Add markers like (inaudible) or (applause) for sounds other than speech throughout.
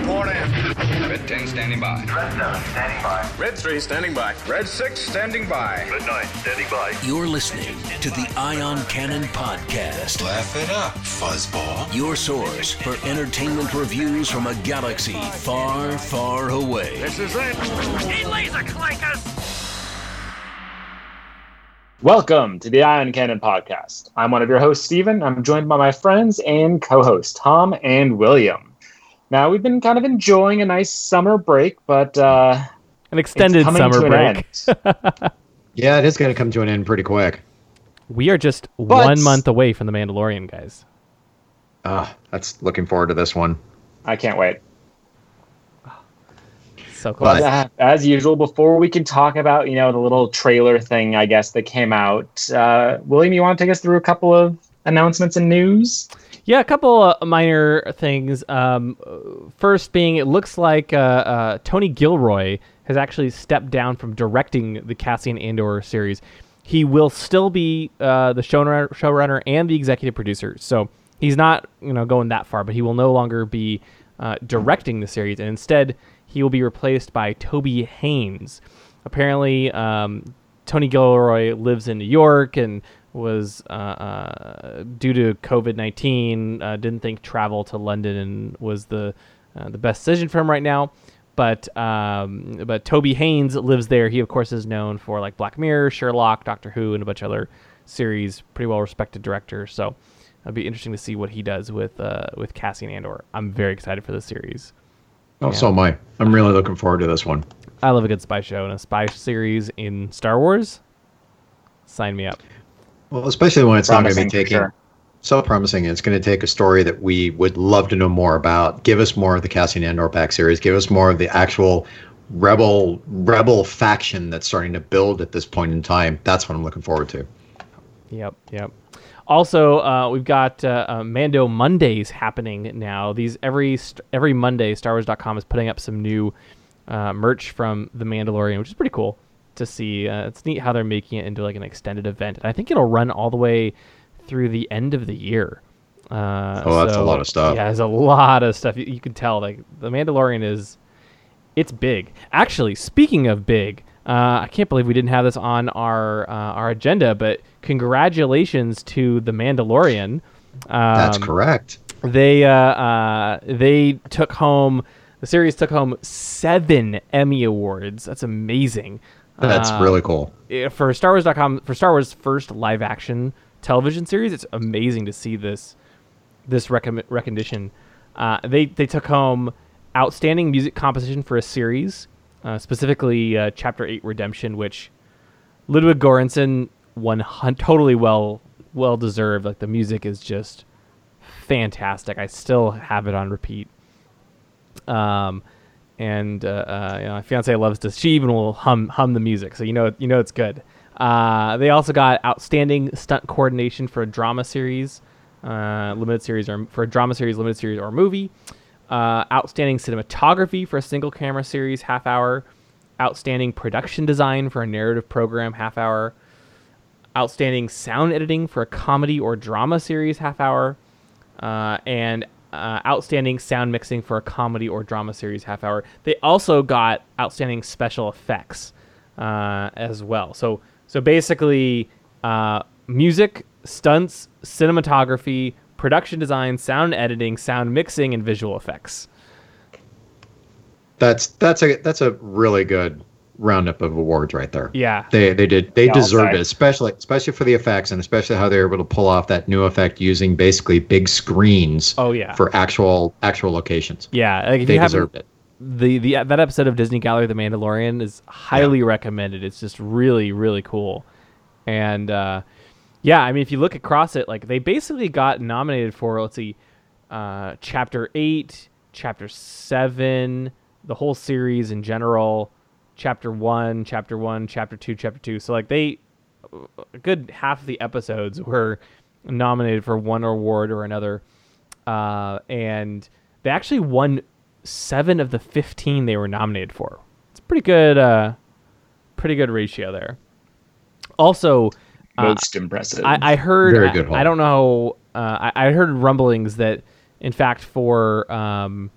report in. Red 10 standing by. Red 7 standing by. Red 3 standing by. Red 6 standing by. Red 9 standing by. You're listening to the Ion Cannon Podcast, Laugh it up, fuzzball. your source for entertainment reviews from a galaxy far, far away. This is it. He laser clankers! Welcome to the Ion Cannon podcast. I'm one of your hosts, Steven. I'm joined by my friends and co hosts, Tom and William. Now, we've been kind of enjoying a nice summer break, but uh, An extended coming summer to an break. end. (laughs) Yeah, it is going to come to an end pretty quick. We are just But- one month away from the Mandalorian, guys. Ah, that's looking forward to this one. I can't wait. So close. But- Uh, as usual, before we can talk about, you know, the little trailer thing, I guess, that came out, uh, William, you want to take us through a couple of announcements and news? Yeah, a couple minor things. Um, first, being it looks like uh, uh, Tony Gilroy has actually stepped down from directing the Cassian Andor series. He will still be uh, the showrunner, showrunner and the executive producer. So he's not, you know, going that far, but he will no longer be uh, directing the series, and instead he will be replaced by Toby Haynes. Apparently, um, Tony Gilroy lives in New York and was uh, uh, due to COVID nineteen uh, didn't think travel to London was the uh, the best decision for him right now. But um, but Toby Haynes lives there. He of course is known for like Black Mirror, Sherlock, Doctor Who, and a bunch of other series. Pretty well respected director. So it'll be interesting to see what he does with uh, with Cassian Andor. I'm very excited for this series. Oh, so am I. I'm really looking forward to this one. I love a good spy show and a spy series in Star Wars. Sign me up. Well, especially when it's not going to be for taking sure. so promising. It's going to take a story that we would love to know more about. Give us more of the Cassian Andor back series. Give us more of the actual rebel rebel faction that's starting to build at this point in time. That's what I'm looking forward to. Yep, yep. Also, uh, we've got uh, uh, Mando Mondays happening now. These every st- every Monday, StarWars.com is putting up some new uh, merch from The Mandalorian, which is pretty cool to see. Uh, it's neat how they're making it into like an extended event, and I think it'll run all the way through the end of the year. Uh, Oh, that's a lot of stuff. Yeah, there's a lot of stuff. You, you can tell like The Mandalorian is it's big. Actually, speaking of big, uh, I can't believe we didn't have this on our uh, our agenda, but congratulations to the Mandalorian. Um, That's correct. They uh, uh, they took home the series took home seven Emmy awards. That's amazing. That's Uh, really cool. for Star Wars.com for Star Wars' first live action television series. It's amazing to see this this recom- recognition. Uh, they they took home outstanding music composition for a series, uh, specifically uh, Chapter Eight Redemption, which Ludwig Göransson won hun- totally well well deserved. Like the music is just fantastic. I still have it on repeat. Um, and uh, uh, you know, my fiance loves to. She even will hum hum the music, so you know you know it's good. Uh, they also got outstanding stunt coordination for a drama series, uh, limited series, or for a drama series, limited series, or movie. Uh, outstanding cinematography for a single camera series, half hour. Outstanding production design for a narrative program, half hour. Outstanding sound editing for a comedy or drama series, half hour uh, and uh, outstanding sound mixing for a comedy or drama series half hour. They also got outstanding special effects uh, as well. So so basically, uh, music, stunts, cinematography, production design, sound editing, sound mixing, and visual effects. That's that's a that's a really good roundup of awards right there. Yeah. They they did they Yeah, deserved it, especially especially for the effects and especially how they were able to pull off that new effect using basically big screens Oh yeah. for actual actual locations. yeah. Like They deserved it. the the that episode of Disney Gallery The Mandalorian is highly recommended. It's just really really cool, and uh, yeah, I mean if you look across it, like they basically got nominated for let's see, uh, chapter eight, chapter seven, the whole series in general, chapter one, chapter one, chapter two, chapter two. So like they a good half of the episodes were nominated for one award or another, uh, and they actually won seven of the fifteen they were nominated for. It's a pretty good, uh, pretty good ratio there. Also, uh, Most impressive. I, I heard. Very good haul. I, don't know. Uh, I, I heard rumblings that, in fact, for um,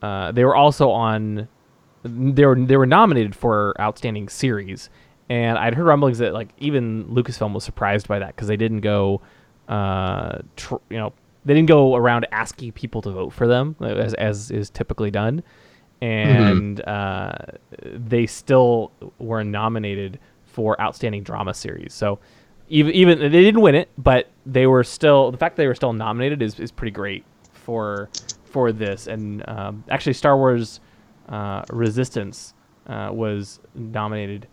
uh, they were also on. They were they were nominated for outstanding series, and I'd heard rumblings that like even Lucasfilm was surprised by that because they didn't go, uh, tr- you know, they didn't go around asking people to vote for them uh, as as is typically done, and uh, they still were nominated for outstanding drama series. So even even they didn't win it, but they were still the fact that they were still nominated is, is pretty great for for this. And um, actually, Star Wars Resistance uh, was nominated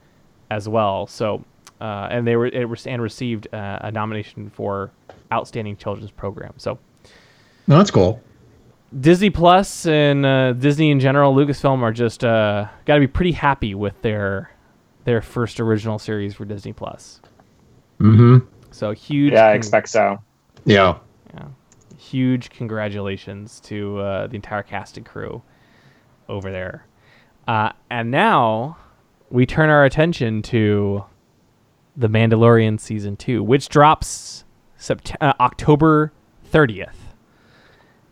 as well. So uh, and they were it was and received uh, a nomination for outstanding children's program. So No, that's cool. Disney Plus and uh, Disney in general, Lucasfilm are just uh, got to be pretty happy with their their first original series for Disney Plus. Mm-hmm. So huge. Yeah, I expect so. Yeah. huge congratulations to uh, the entire cast and crew over there. Uh, and now we turn our attention to The Mandalorian season two, which drops Sept- uh, October 30th.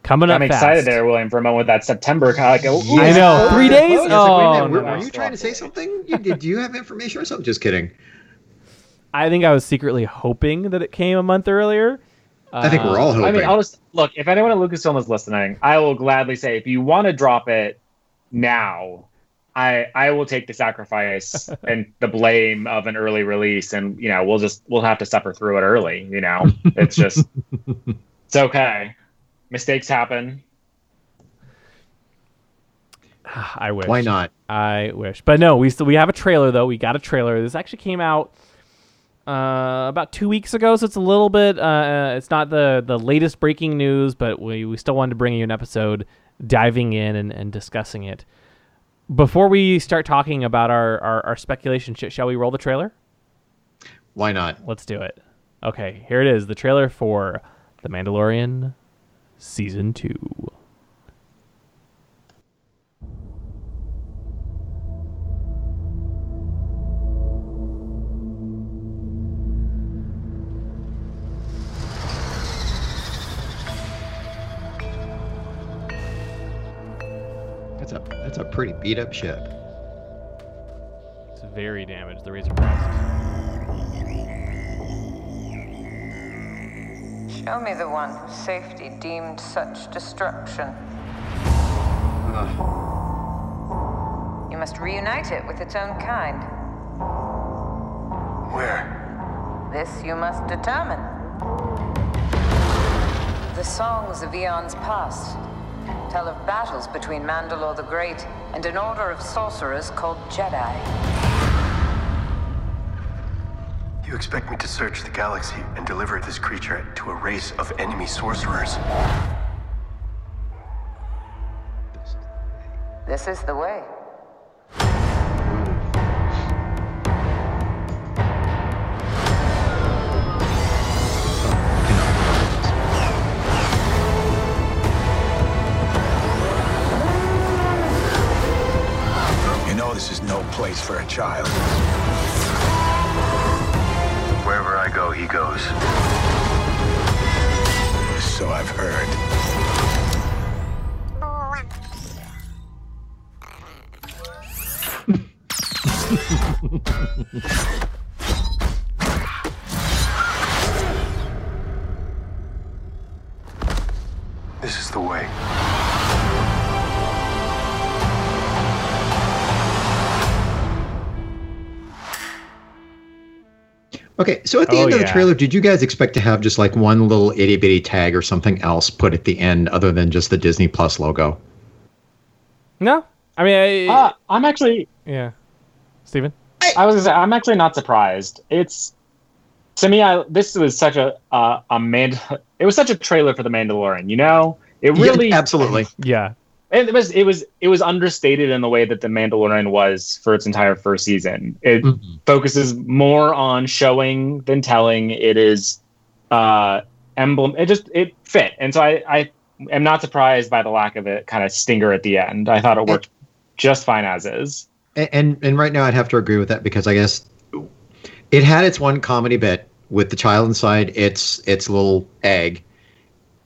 Coming up, I'm excited fast. there, William, for a moment with that September. Kind of like, ooh, I know. Three close. days? It's like, wait a Oh, were, no, were you trying to say something? You, did you have information or something? Just kidding. I think I was secretly hoping that it came a month earlier. I think we're Uh, all hoping. I mean, I'll just look. If anyone at Lucasfilm is listening, I will gladly say, if you want to drop it now, I I will take the sacrifice (laughs) and the blame of an early release, and you know, we'll just we'll have to suffer through it early. You know, it's just (laughs) it's okay. Mistakes happen. (sighs) I wish. Why not? I wish, but no. We still we have a trailer though. We got a trailer. This actually came out uh, about two weeks ago, so it's a little bit. Uh, it's not the the latest breaking news, but we we still wanted to bring you an episode diving in and, and discussing it. Before we start talking about our, our, our speculation sh- shall we roll the trailer? Why not? Let's do it. Okay, here it is the trailer for The Mandalorian Season 2. A pretty beat up ship. It's very damaged. The Razor Crest. Show me the one whose safety deemed such destruction. You must reunite it with its own kind. Where? This you must determine. The songs of eons past tell of battles between Mandalore the Great and an order of sorcerers called Jedi. You expect me to search the galaxy and deliver this creature to a race of enemy sorcerers? This is the way. For a child. Okay, so at the Oh, end of the trailer, did you guys expect to have just like one little itty bitty tag or something else put at the end other than just the Disney Plus logo? No, I mean, I, Uh, I'm actually yeah. Steven? I was gonna say I'm actually not surprised. It's to me, I this was such a uh, a man. It was such a trailer for the Mandalorian. You know, it really Yeah, absolutely. Yeah. It was it was it was understated in the way that the Mandalorian was for its entire first season. It Mhm. focuses more on showing than telling. It is uh emblem. It just it fit, and so I I am not surprised by the lack of a kind of stinger at the end. I thought it worked just fine as is. And, and and right now I'd have to agree with that because I guess it had its one comedy bit with the child inside its its little egg.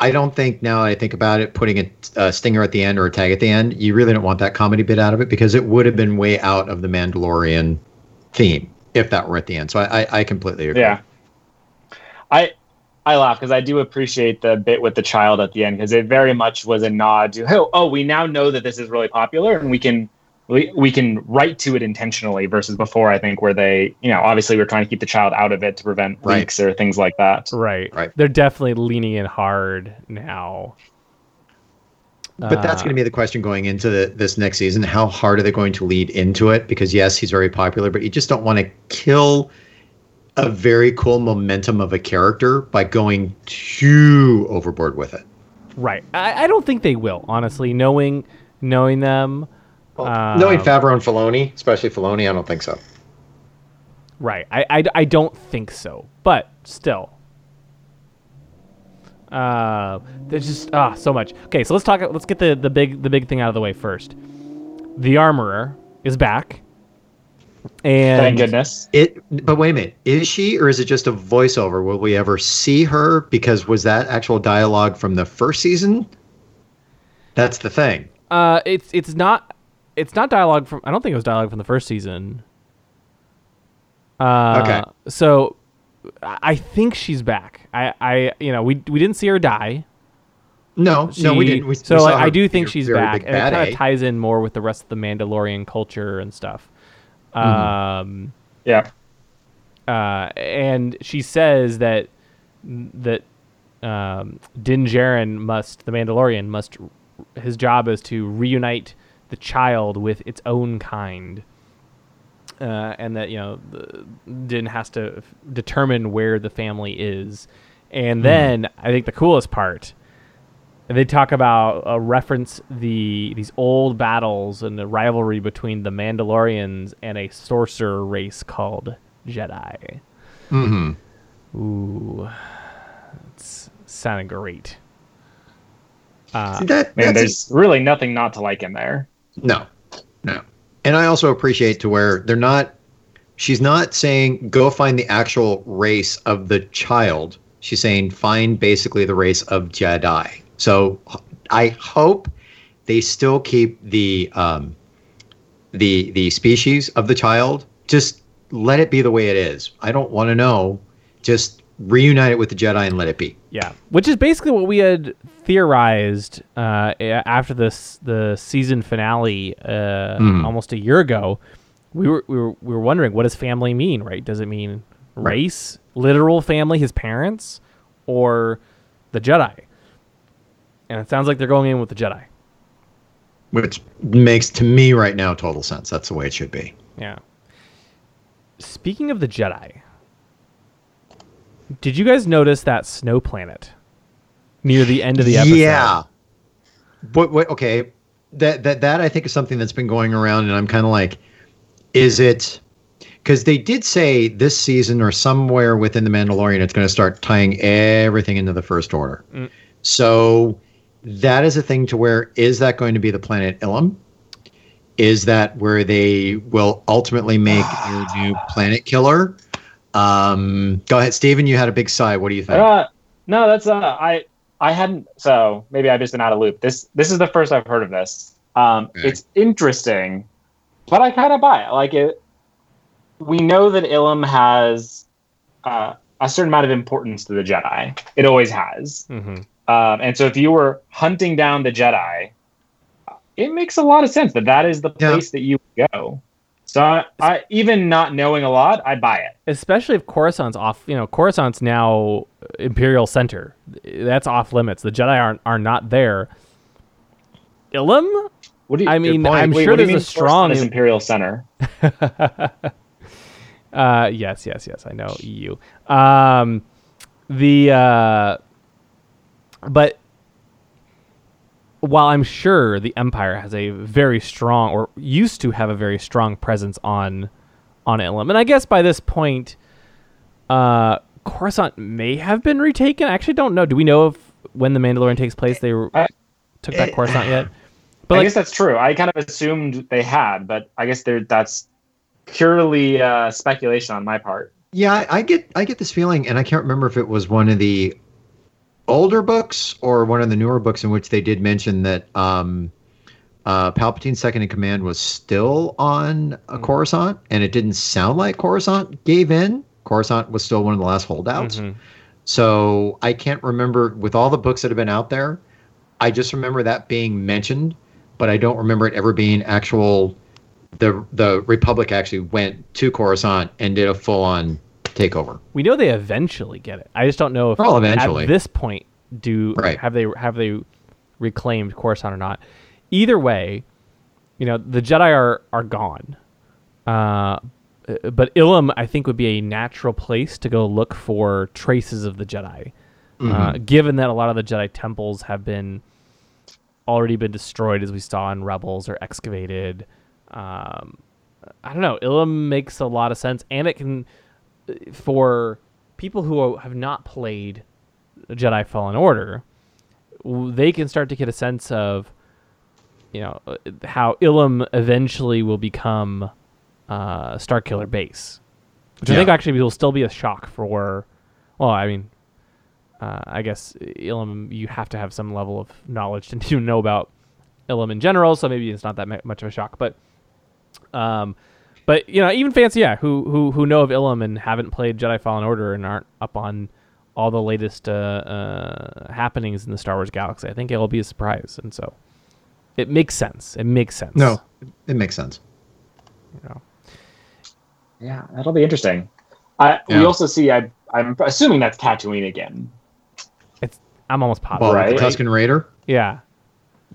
I don't think now I think about it, putting a, a stinger at the end or a tag at the end, you really don't want that comedy bit out of it because it would have been way out of the Mandalorian theme if that were at the end. So I, I, I completely agree. Yeah. I I laugh because I do appreciate the bit with the child at the end because it very much was a nod to oh, oh we now know that this is really popular and we can we, we can write to it intentionally versus before I think where they you know obviously we're trying to keep the child out of it to prevent Right. leaks or things like that. Right. Right. They're definitely leaning in hard now. But that's Uh, going to be the question going into the, this next season. How hard are they going to lead into it? Because yes, he's very popular, but you just don't want to kill a very cool momentum of a character by going too overboard with it. right. I, I don't think they will, honestly. Knowing knowing them. Uh, Knowing Favreau and Filoni, especially Filoni, I don't think so. Right. I, I, I don't think so. But still. Uh, there's just ah so much. Okay, so let's talk. Let's get the, the big the big thing out of the way first. The armorer is back, and Thank goodness. It, but wait a minute, is she or is it just a voiceover? Will we ever see her? Because was that actual dialogue from the first season? That's the thing. Uh, it's it's not it's not dialogue from. I don't think it was dialogue from the first season. Uh, Okay. So, I I think she's back. I I you know we we didn't see her die. No, no, we didn't. We, so we like, I do think she's back, and it kind of ties in more with the rest of the Mandalorian culture and stuff. Mm-hmm. Um, Yeah. uh, and she says that that um, Din Djarin must, the Mandalorian must, his job is to reunite the child with its own kind. Uh, and that you know, the, Din has to f- determine where the family is, and then I think the coolest part, they talk about uh, reference the these old battles and the rivalry between the Mandalorians and a sorcerer race called Jedi. Mm-hmm. Ooh, it's sounding great. Uh, See, that, Man, that's- there's really nothing not to like in there. No, no. And I also appreciate to where they're not. She's not saying go find the actual race of the child. She's saying find basically the race of Jedi. So I hope they still keep the um, the the species of the child. Just let it be the way it is. I don't want to know. Just reunite it with the Jedi and let it be. Yeah, which is basically what we had theorized uh, after this the season finale uh, Mhm. almost a year ago. We were, we were we were wondering what does family mean, right? Does it mean race, literal family, his parents, or the Jedi? And it sounds like they're going in with the Jedi. Which makes to me right now total sense. That's the way it should be. Yeah. Speaking of the Jedi, did you guys notice that snow planet near the end of the episode? Yeah. But wait, okay, that that that I think is something that's been going around, and I'm kind of like, is it? Because they did say this season or somewhere within the Mandalorian, it's going to start tying everything into the First Order. Mm. So that is a thing to where is that going to be the planet Ilum? Is that where they will ultimately make your new (sighs) planet killer? Um, go ahead, Stephen. You had a big sigh. What do you think? Uh, no, that's uh, I I hadn't. So maybe I've just been out of loop. This this is the first I've heard of this. Um, Okay. It's interesting, but I kind of buy it. Like it, we know that Ilum has uh, a certain amount of importance to the Jedi. It always has. hmm Um, and so if you were hunting down the Jedi, it makes a lot of sense that that is the Yeah. place that you would go. So I, I even not knowing a lot, I buy it. Especially if Coruscant's off. You know, Coruscant's now Imperial Center. That's off limits. The Jedi aren't are not there. Ilum? What do you? I mean. I'm wait, sure there's a strong. Imperial Center. (laughs) Uh, yes, yes, yes. I know EU. Um, the uh, but while I'm sure the Empire has a very strong, or used to have a very strong presence on on Ilum, and I guess by this point, uh, Coruscant may have been retaken. I actually don't know. Do we know if when the Mandalorian takes place they were, I- took back Coruscant yet? (sighs) But I like- guess that's true. I kind of assumed they had, but I guess there that's purely uh, speculation on my part. Yeah, I I get I get this feeling, and I can't remember if it was one of the older books or one of the newer books in which they did mention that um, uh, Palpatine's second in command was still on uh, Coruscant, and it didn't sound like Coruscant gave in. Coruscant was still one of the last holdouts. Mhm. So I can't remember with all the books that have been out there. I just remember that being mentioned, but I don't remember it ever being actual. The the Republic actually went to Coruscant and did a full on takeover. We know they eventually get it. I just don't know if Well, eventually. at this point do Right. have they have they reclaimed Coruscant or not. Either way, you know the Jedi are are gone. Uh, but Ilum, I think, would be a natural place to go look for traces of the Jedi. Uh, given that a lot of the Jedi temples have been already been destroyed, as we saw in Rebels, or excavated. Um, I don't know. Ilum makes a lot of sense, and it can for people who have not played Jedi Fallen Order, they can start to get a sense of, you know, uh, how Ilum eventually will become uh, Starkiller Base, which I think actually will still be a shock for. Well, I mean, uh, I guess Ilum you have to have some level of knowledge to, to (laughs) know about Ilum in general, so maybe it's not that much of a shock, but. Um, but you know, even fans, yeah, who who who know of Ilum and haven't played Jedi Fallen Order and aren't up on all the latest uh, uh, happenings in the Star Wars galaxy, I think it will be a surprise, and so it makes sense. It makes sense. No, it makes sense. you know. Yeah, that'll be interesting. I, We also see. I, I'm assuming that's Tatooine again. it's I'm almost positive. Well, Right. the Tusken Raider. Yeah,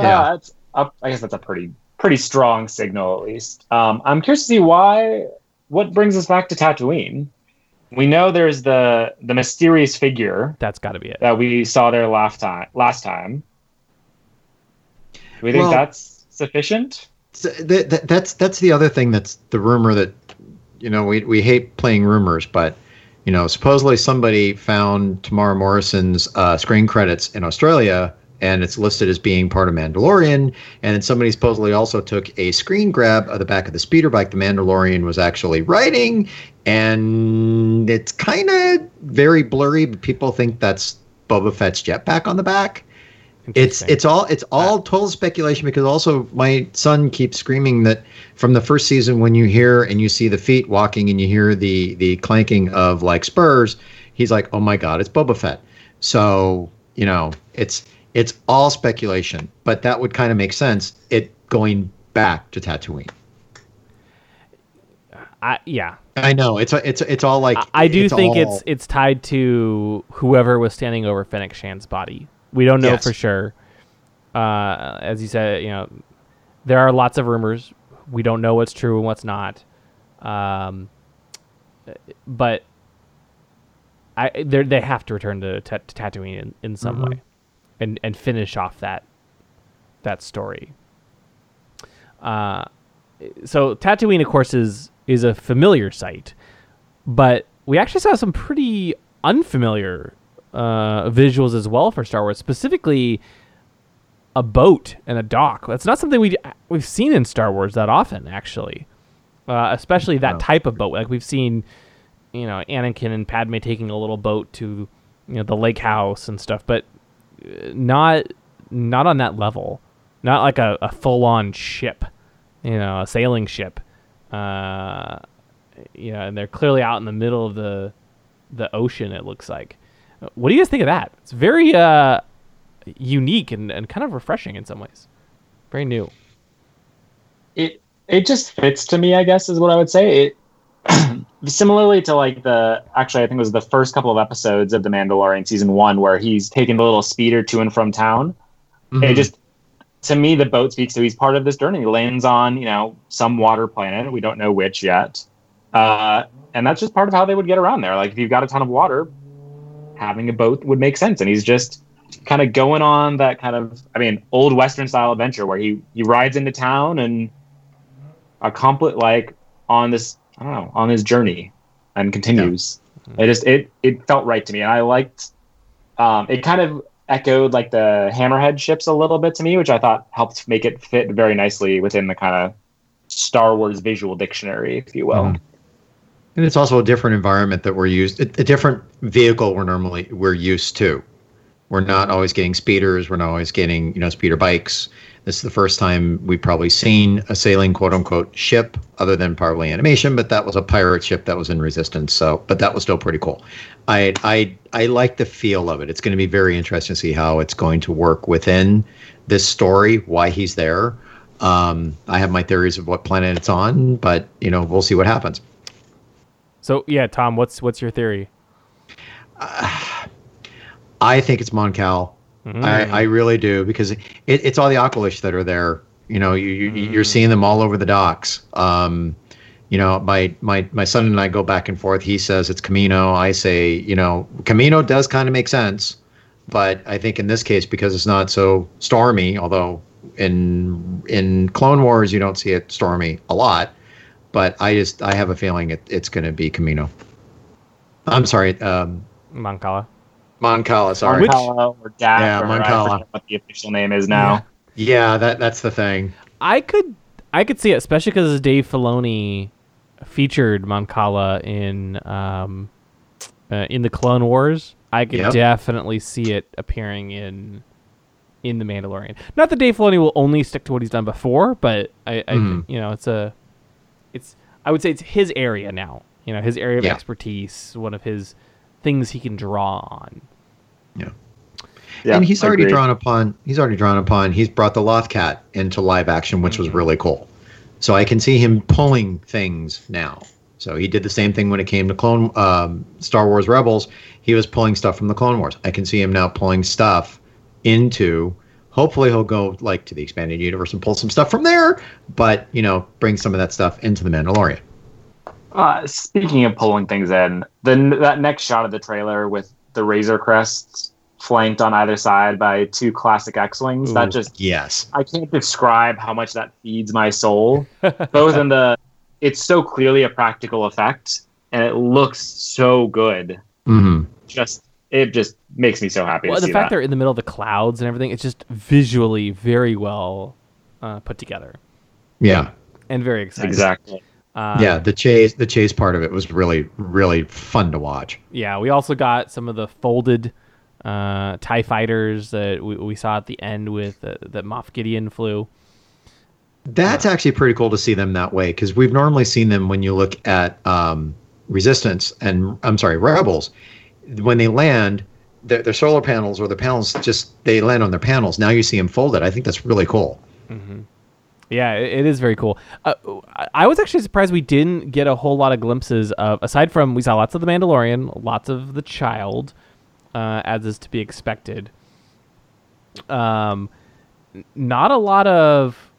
Yeah. Uh, that's up. I guess that's a pretty pretty strong signal, at least. Um, I'm curious to see why. What brings us back to Tatooine? We know there's the the mysterious figure that's got to be it. that we saw there last time. Last time. Do we think Well- that's sufficient? So that, that, that's that's the other thing that's the rumor that you know we we hate playing rumors, but you know supposedly somebody found Temuera Morrison's uh, screen credits in Australia and it's listed as being part of Mandalorian, and then somebody supposedly also took a screen grab of the back of the speeder bike. The Mandalorian was actually riding, and it's kind of very blurry, but people think that's Boba Fett's jetpack on the back. It's it's all it's uh, all total speculation because also my son keeps screaming that from the first season when you hear and you see the feet walking and you hear the the clanking of like spurs he's like oh my god it's Boba Fett. So you know it's it's all speculation but that would kind of make sense it going back to Tatooine I, yeah. I know it's it's it's all like I, I do it's think all- it's it's tied to whoever was standing over Fennec Shand's body. We don't know Yes. for sure. Uh, as you said, you know, there are lots of rumors. We don't know what's true and what's not. Um, but I they they have to return to, Ta- to Tatooine in, in some Mm-hmm. way, and and finish off that that story. Uh, so Tatooine, of course, is is a familiar sight, but we actually saw some pretty unfamiliar uh, visuals as well for Star Wars, specifically a boat and a dock. That's not something we we've seen in Star Wars that often, actually. Uh, especially that No. type of boat. Like we've seen, you know, Anakin and Padme taking a little boat to, you know, the lake house and stuff, but not not on that level. Not like a, a full on ship, you know, a sailing ship. Uh, you know, and they're clearly out in the middle of the the ocean. It looks like. What do you guys think of that? It's very uh, unique and, and kind of refreshing in some ways. Very new. it it just fits to me, I guess, is what I would say. It (clears throat) similarly to like the actually I think it was the first couple of episodes of The Mandalorian season one where he's taking the little speeder to and from town. It just to me the boat speaks to he's part of this journey. He lands on, you know, some water planet. We don't know which yet. Uh, and that's just part of how they would get around there. Like if you've got a ton of water, having a boat would make sense. And he's just kind of going on that kind of I mean, old western style adventure where he he rides into town and accomplish like on this I don't know on his journey and continues. It just it it felt right to me, and I liked. Um, it kind of echoed like the Hammerhead ships a little bit to me, which I thought helped make it fit very nicely within the kind of Star Wars visual dictionary, if you will. Mhm. And it's also a different environment that we're used, a, a different vehicle we're normally we're used to. We're not always getting speeders. We're not always getting you know speeder bikes. This is the first time we've probably seen a sailing quote unquote ship, other than probably animation, but that was a pirate ship that was in Resistance. So, but that was still pretty cool. I I I like the feel of it. It's going to be very interesting to see how it's going to work within this story. Why he's there. Um, I have my theories of what planet it's on, but you know we'll see what happens. So yeah, Tom, what's what's your theory? (sighs) I think it's Mon Cal. I, I really do because it, it's all the Aqualish that are there. You know, you, you you're seeing them all over the docks. Um, you know, my my my son and I go back and forth. He says it's Camino. I say, you know, Camino does kind of make sense, but I think in this case because it's not so stormy. Although in in Clone Wars you don't see it stormy a lot, but I just I have a feeling it, it's going to be Camino. I'm sorry, um, Mon Cala. Mon Cala. Sorry. Mon Cala or Dac, Yeah, or I Mon Cala. what the official name is now. Yeah, that that's the thing. I could I could see it, especially because Dave Filoni featured Mon Cala in um, uh, in the Clone Wars. I could Yep. definitely see it appearing in in the Mandalorian. Not that Dave Filoni will only stick to what he's done before, but I, I Mhm. you know it's a it's I would say it's his area now. You know, his area of Yeah. expertise, one of his things he can draw on. Yeah. Yeah, and he's already drawn upon he's already drawn upon he's brought the Lothcat into live action, which was really cool. So I can see him pulling things now. So he did the same thing when it came to Clone um, Star Wars Rebels. He was pulling stuff from the Clone Wars. I can see him now pulling stuff into. Hopefully, he'll go like to the expanded universe and pull some stuff from there. But you know, bring some of that stuff into the Mandalorian. Uh, speaking of pulling things in, the that next shot of the trailer with the Razor Crests flanked on either side by two classic X-wings, that just Yes. I can't describe how much that feeds my soul. Both in the, it's so clearly a practical effect, and it looks so good. hmm Just it just makes me so happy Well, to the see fact that. they're in the middle of the clouds and everything, it's just visually very well uh, put together Yeah. and very exciting. Exactly. Uh, yeah. The chase the chase part of it was really really fun to watch. Yeah, we also got some of the folded uh, Tie fighters that we, we saw at the end with uh, that Moff Gideon flew. That's actually pretty cool to see them that way because we've normally seen them when you look at um, Resistance and I'm sorry, Rebels. When they land, their, their solar panels or the panels just they land on their panels. Now you see them folded. I think that's really cool. Yeah, it, is very cool. Uh, I- I was actually surprised we didn't get a whole lot of glimpses of, aside from we saw lots of the Mandalorian, lots of the Child, uh, as is to be expected. Um, not a lot of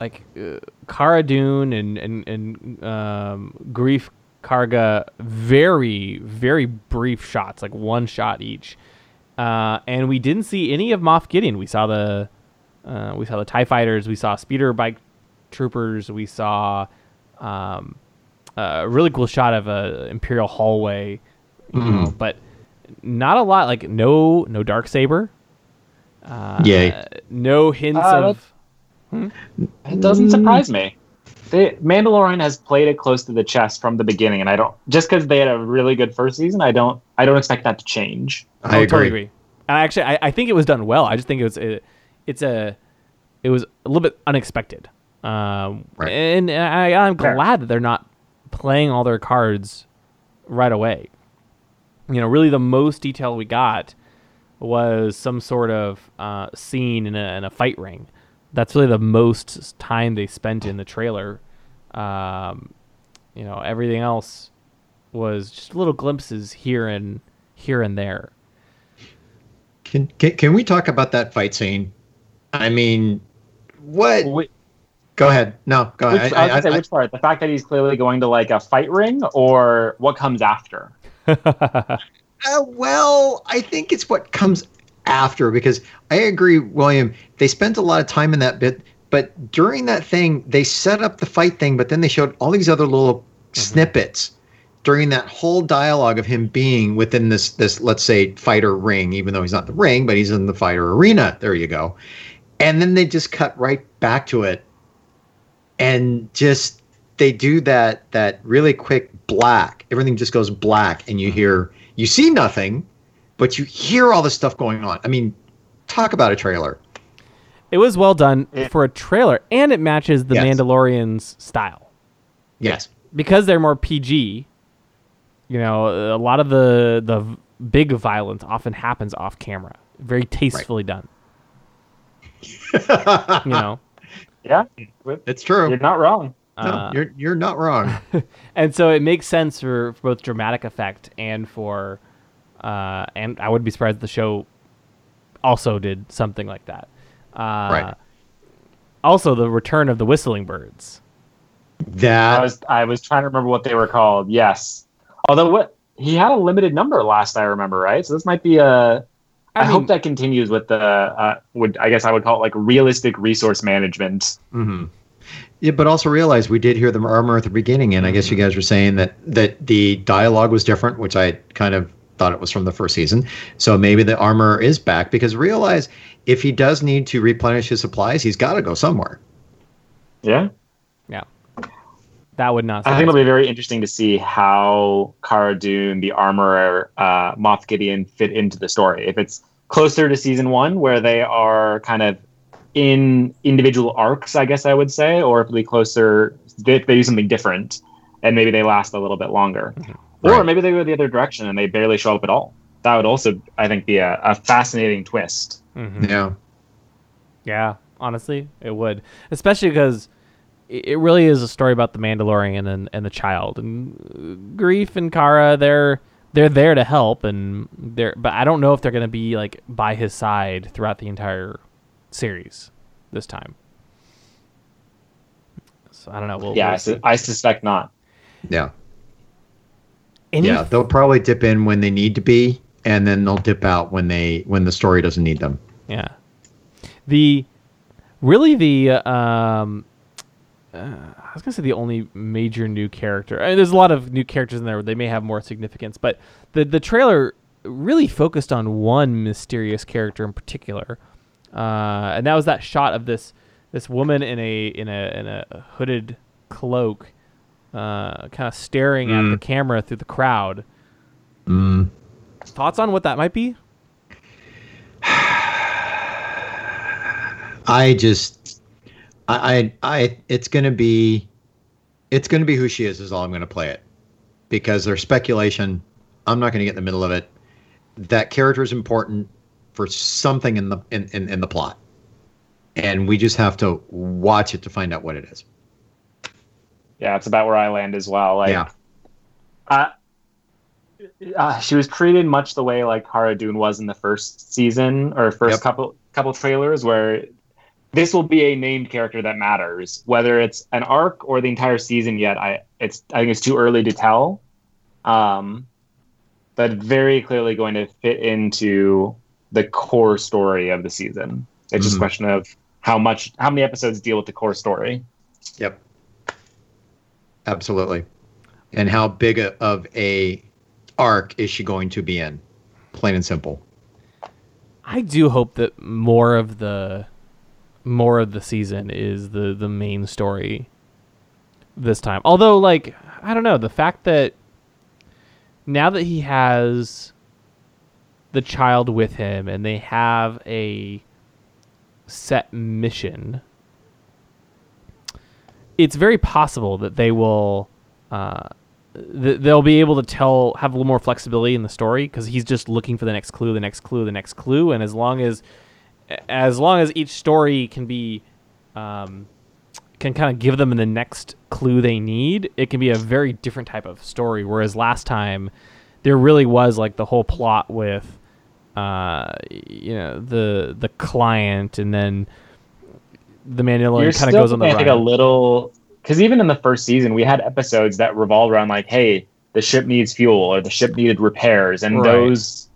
like uh, Cara Dune and and and um, Greef Karga. Very very brief shots, like one shot each. Uh, and we didn't see any of Moff Gideon. We saw the uh, we saw the Tie Fighters. We saw speeder bike troopers. We saw um, a really cool shot of a Imperial hallway, you know, but not a lot. Like no no dark saber. Uh, Yay. No hints Uh, of. It doesn't surprise me. The Mandalorian has played it close to the chest from the beginning, and I don't just because they had a really good first season. I don't. I don't expect that to change. I Oh, agree. totally agree. And actually, I, I think it was done well. I just think it was it, it's a it was a little bit unexpected. Um, Right. And I, I'm Fair. glad that they're not playing all their cards right away. You know, really, the most detail we got was some sort of uh, scene in a, in a fight ring. That's really the most time they spent in the trailer. Um, you know, everything else was just little glimpses here and here and there. Can, can can we talk about that fight scene? I mean, what? Go ahead. No, go which, ahead. I was I- gonna say I- which part? The fact that he's clearly going to like a fight ring, or what comes after? (laughs) Uh, well, I think it's what comes after because I agree, William. They spent a lot of time in that bit, but during that thing, they set up the fight thing, but then they showed all these other little snippets during that whole dialogue of him being within this this let's say fighter ring, even though he's not the ring, but he's in the fighter arena. There you go. And then they just cut right back to it, and just they do that that really quick black. Everything just goes black, and you mm-hmm. hear you see nothing, but you hear all this stuff going on. I mean, talk about a trailer. It was well done It- for a trailer, and it matches the Yes. Mandalorian's style Yes. because they're more PG. You know, a lot of the the big violence often happens off camera, very tastefully done. You know, (laughs) Yeah, It's true. you're not wrong. No, uh, you're you're not wrong. (laughs) and so it makes sense for, for both dramatic effect and for, uh, and I would be surprised if the show also did something like that. Uh, Right. Also, the return of the whistling birds. I That was I was trying to remember what they were called. Yes, although what he had a limited number last I remember, right? So this might be a. I, mean- hope that continues with the uh, would I guess I would call it like realistic resource management. Yeah, but also realize we did hear the armor at the beginning, and I guess you guys were saying that that the dialogue was different, which I kind of thought it was from the first season. So maybe the armor is back because realize if he does need to replenish his supplies, he's got to go somewhere. Yeah, Yeah, that would not. I think surprise it'll me. be very interesting to see how Cara Dune, the armorer, uh, Moff Gideon fit into the story. If it's closer to season one, where they are kind of in individual arcs, I guess I would say, or if it'll be closer, if they do something different, and maybe they last a little bit longer, or Right. maybe they go the other direction and they barely show up at all. That would also, I think, be a, a fascinating twist. Mhm. Yeah. Yeah, honestly, it would, especially because it it really is a story about the Mandalorian and, and the child and uh, Greef and Cara. They're they're there to help, and they're but I don't know if they're gonna be like by his side throughout the entire series this time. So I don't know. We'll, yeah, I, we'll su- I suspect not. Yeah. Any- yeah, they'll probably dip in when they need to be, and then they'll dip out when they when the story doesn't need them. Yeah. The really the uh, um uh, I was gonna say the only major new character. I mean, there's a lot of new characters in there. They may have more significance, but the the trailer really focused on one mysterious character in particular, uh, and that was that shot of this this woman in a in a in a hooded cloak, uh, kind of staring at the camera through the crowd. Mm. Thoughts on what that might be? (sighs) I just, I, I, I it's gonna be, it's gonna be who she is. Is all I'm gonna play it, because there's speculation. I'm not gonna get in the middle of it. That character is important for something in the in, in, in the plot, and we just have to watch it to find out what it is. Yeah, it's about where I land as well. Like, yeah, uh, uh, she was treated much the way like Cara Dune was in the first season or first Yep. couple couple trailers, where this will be a named character that matters, whether it's an arc or the entire season. Yet, I it's I think it's too early to tell. Um, but very clearly going to fit into the core story of the season. It's just a Mhm. question of how much, how many episodes deal with the core story. Yep. Absolutely. And how big a, of a arc is she going to be in? Plain and simple. I do hope that more of the more of the season is the the main story this time. Although like I don't know, the fact that now that he has the child with him and they have a set mission it's very possible that they will uh, th- they'll be able to tell have a little more flexibility in the story because he's just looking for the next clue the next clue the next clue and as long as as long as each story can be um, can kind of give them the next clue they need it can be a very different type of story whereas last time there really was like the whole plot with uh, you know the the client and then the Mandalorian You're kind of goes on the I run. think a little because even in the first season, we had episodes that revolved around like, hey, the ship needs fuel or the ship needed repairs, and Right. those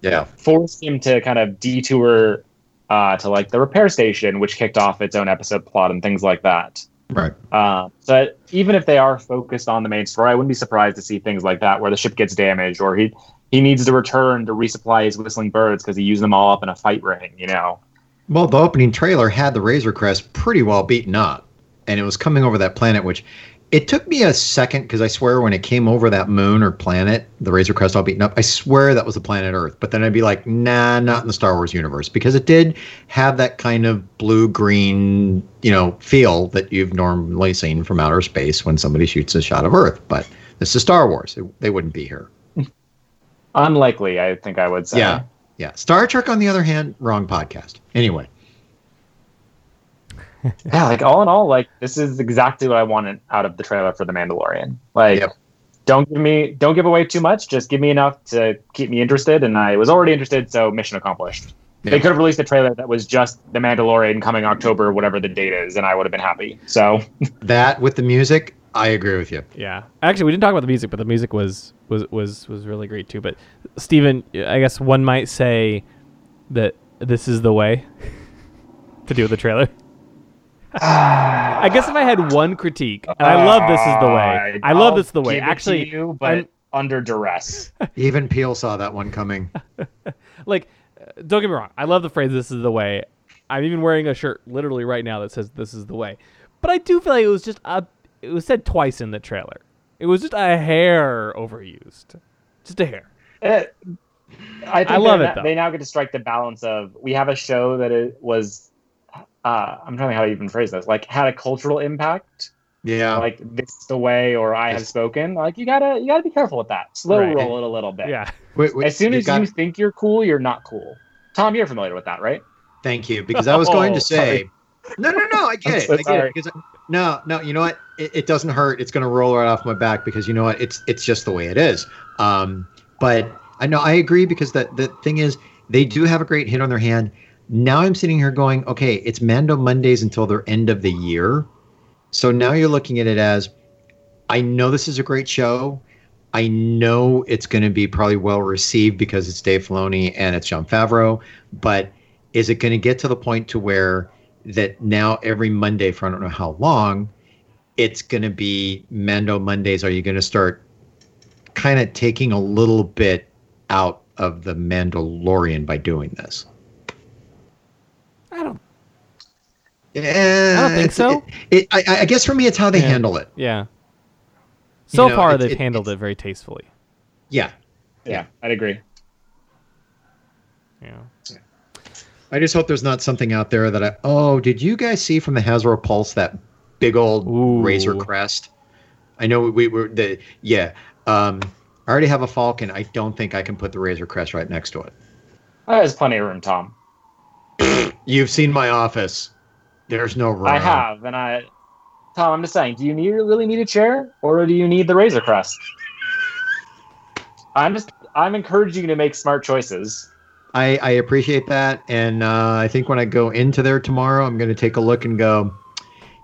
Yeah. forced him to kind of detour uh, to like the repair station, which kicked off its own episode plot and things like that. Right. Uh, so even if they are focused on the main story, I wouldn't be surprised to see things like that where the ship gets damaged or he he needs to return to resupply his whistling birds because he used them all up in a fight ring. You know. Well, the opening trailer had the Razor Crest pretty well beaten up, and it was coming over that planet, which it took me a second because I swear when it came over that moon or planet, the Razor Crest all beaten up, I swear that was the planet Earth. But then I'd be like, nah, not in the Star Wars universe because it did have that kind of blue green, you know, feel that you've normally seen from outer space when somebody shoots a shot of Earth. But this is Star Wars; it, they wouldn't be here. Unlikely, I think I would say. Yeah, yeah. Star Trek, on the other hand, wrong podcast. Anyway. (laughs) yeah, like all in all, like this is exactly what I wanted out of the trailer for The Mandalorian. Like, Yep. don't give me, don't give away too much. Just give me enough to keep me interested, and I was already interested, so mission accomplished. They could have released a trailer that was just The Mandalorian coming October, whatever the date is, and I would have been happy. So, (laughs) That with the music, I agree with you. Yeah. Actually, we didn't talk about the music, but the music was was was was really great too. But Steven, I guess one might say that this is the way (laughs) to do with the trailer. I guess if I had one critique, and I love this is the way. I love I'll this is the way. give it to Actually, you, but I'm- under duress. (laughs) Even Peel saw that one coming. (laughs) like, uh, don't get me wrong. I love the phrase "this is the way." I'm even wearing a shirt literally right now that says "this is the way." But I do feel like it was just a. It was said twice in the trailer. It was just a hair overused, just a hair. Uh, I, think I love they're it, though. They now get to strike the balance of we have a show that it was. Uh, I'm trying to how to even phrase this. Like had a cultural impact. Yeah. Like this is the way, or I have spoken. Like you gotta you gotta be careful with that. Slow Right. roll it a little bit. Yeah. Wait, wait, As soon you as got- you think you're cool, you're not cool. Tom, you're familiar with that, right? Thank you, because I was (laughs) going Oh, to say, no, no, no, I get I'm it, so I get sorry. it. Because I- no, no, you know what? It, it doesn't hurt. It's going to roll right off my back because you know what? It's it's just the way it is. Um, but I know I agree because the the thing is they do have a great hit on their hand. Now I'm sitting here going, okay, it's Mando Mondays until the end of the year. So now you're looking at it as, I know this is a great show. I know it's going to be probably well received because it's Dave Filoni and it's Jon Favreau, but is it going to get to the point to where that now every Monday for I don't know how long, it's going to be Mando Mondays? Are you going to start kind of taking a little bit out of the Mandalorian by doing this? I don't. Yeah, I don't think so. It, I, I guess for me, it's how they Yeah. handle it. Yeah. So know, far, it's- they've it- handled it very tastefully. Yeah, Yeah, I'd agree. Yeah. I just hope there's not something out there that I. Oh, did you guys see from the Hasbro Pulse that big old Ooh. Razor Crest? I know we were the yeah. Um, I already have a Falcon. I don't think I can put the Razor Crest right next to it. There's plenty of room, Tom. You've seen my office. There's no room. I have, and I. Tom, I'm just saying. Do you need really need a chair, or do you need the Razor Crest? I'm just. I'm encouraging you to make smart choices. I, I appreciate that, and uh, I think when I go into there tomorrow, I'm going to take a look and go.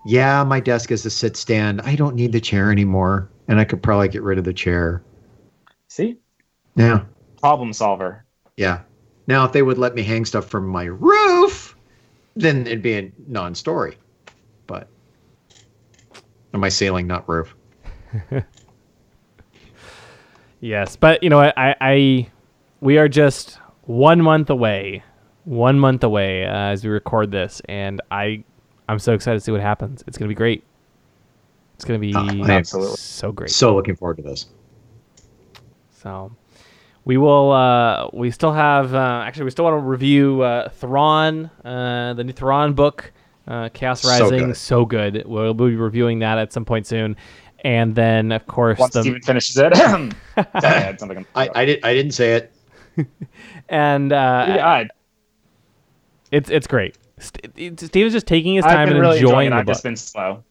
Yeah, my desk is a sit stand. I don't need the chair anymore, and I could probably get rid of the chair. See, Yeah. problem solver. Yeah. Now, if they would let me hang stuff from my roof, then it'd be a non-story. But am I ceiling, not roof. (laughs) Yes, but you know what? I, I, we are just one month away, one month away uh, as we record this, and I, I'm so excited to see what happens. It's gonna be great. It's gonna be Oh, absolutely. so great. So looking forward to this. So we will. Uh, we still have. Uh, actually, we still want to review uh, Thrawn, uh, the new Thrawn book, uh, Chaos So Rising. good. So good. We'll be reviewing that at some point soon, and then of course Once the Steven finishes it, Sorry, I had something. I, I did I didn't say it. (laughs) and uh, yeah, I, it's it's great. St- it- Steven's just taking his I've time and really enjoying enjoying it. the I've book. just been slow.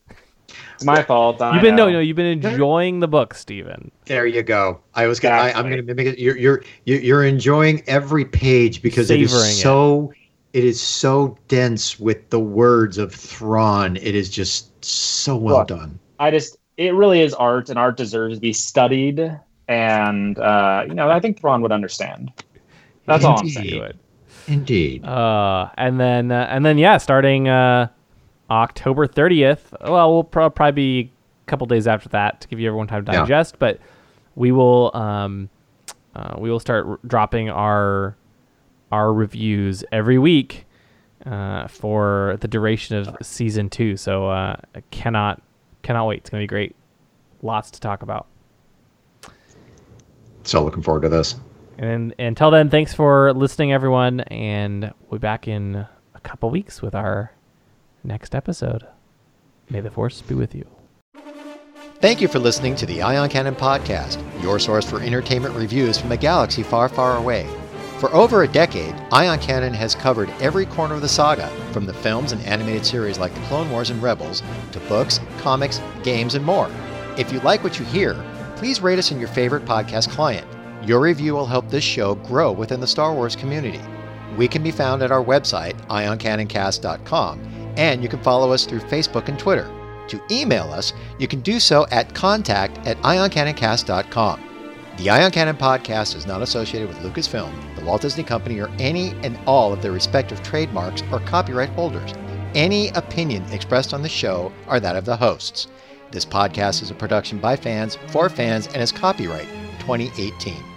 It's my fault. I You've been no, know. no, you've been enjoying the book, Stephen. There you go. I was gonna. I, I'm gonna mimic it. You're you're you're you're enjoying every page because Savoring it. is so. It is so dense with the words of Thrawn. It is just so well Look, done. I just it really is art, and art deserves to be studied. And uh, you know, I think Thrawn would understand. That's all I'm saying. Do it. Indeed. Uh, and then uh, and then yeah, starting uh, October thirtieth. Well, we'll pro- probably be a couple days after that to give you everyone time to Yeah. digest. But we will um, uh, we will start r- dropping our our reviews every week uh, for the duration of season two. So uh, I cannot cannot wait. It's gonna be great. lots to talk about. So looking forward to this. And until then, thanks for listening, everyone, and we'll be back in a couple weeks with our next episode. May the force be with you. Thank you for listening to the Ion Cannon Podcast, your source for entertainment reviews from a galaxy far, far away. For over a decade, Ion Cannon has covered every corner of the saga, from the films and animated series like The Clone Wars and Rebels, to books, comics, games, and more. If you like what you hear, please rate us in your favorite podcast client. Your review will help this show grow within the Star Wars community. We can be found at our website, ioncanoncast.com, and you can follow us through Facebook and Twitter. To email us, you can do so at contact at ioncanoncast.com. The Ion Cannon podcast is not associated with Lucasfilm, the Walt Disney Company, or any and all of their respective trademarks or copyright holders. Any opinion expressed on the show are that of the hosts. This podcast is a production by fans for fans and is copyright 2018.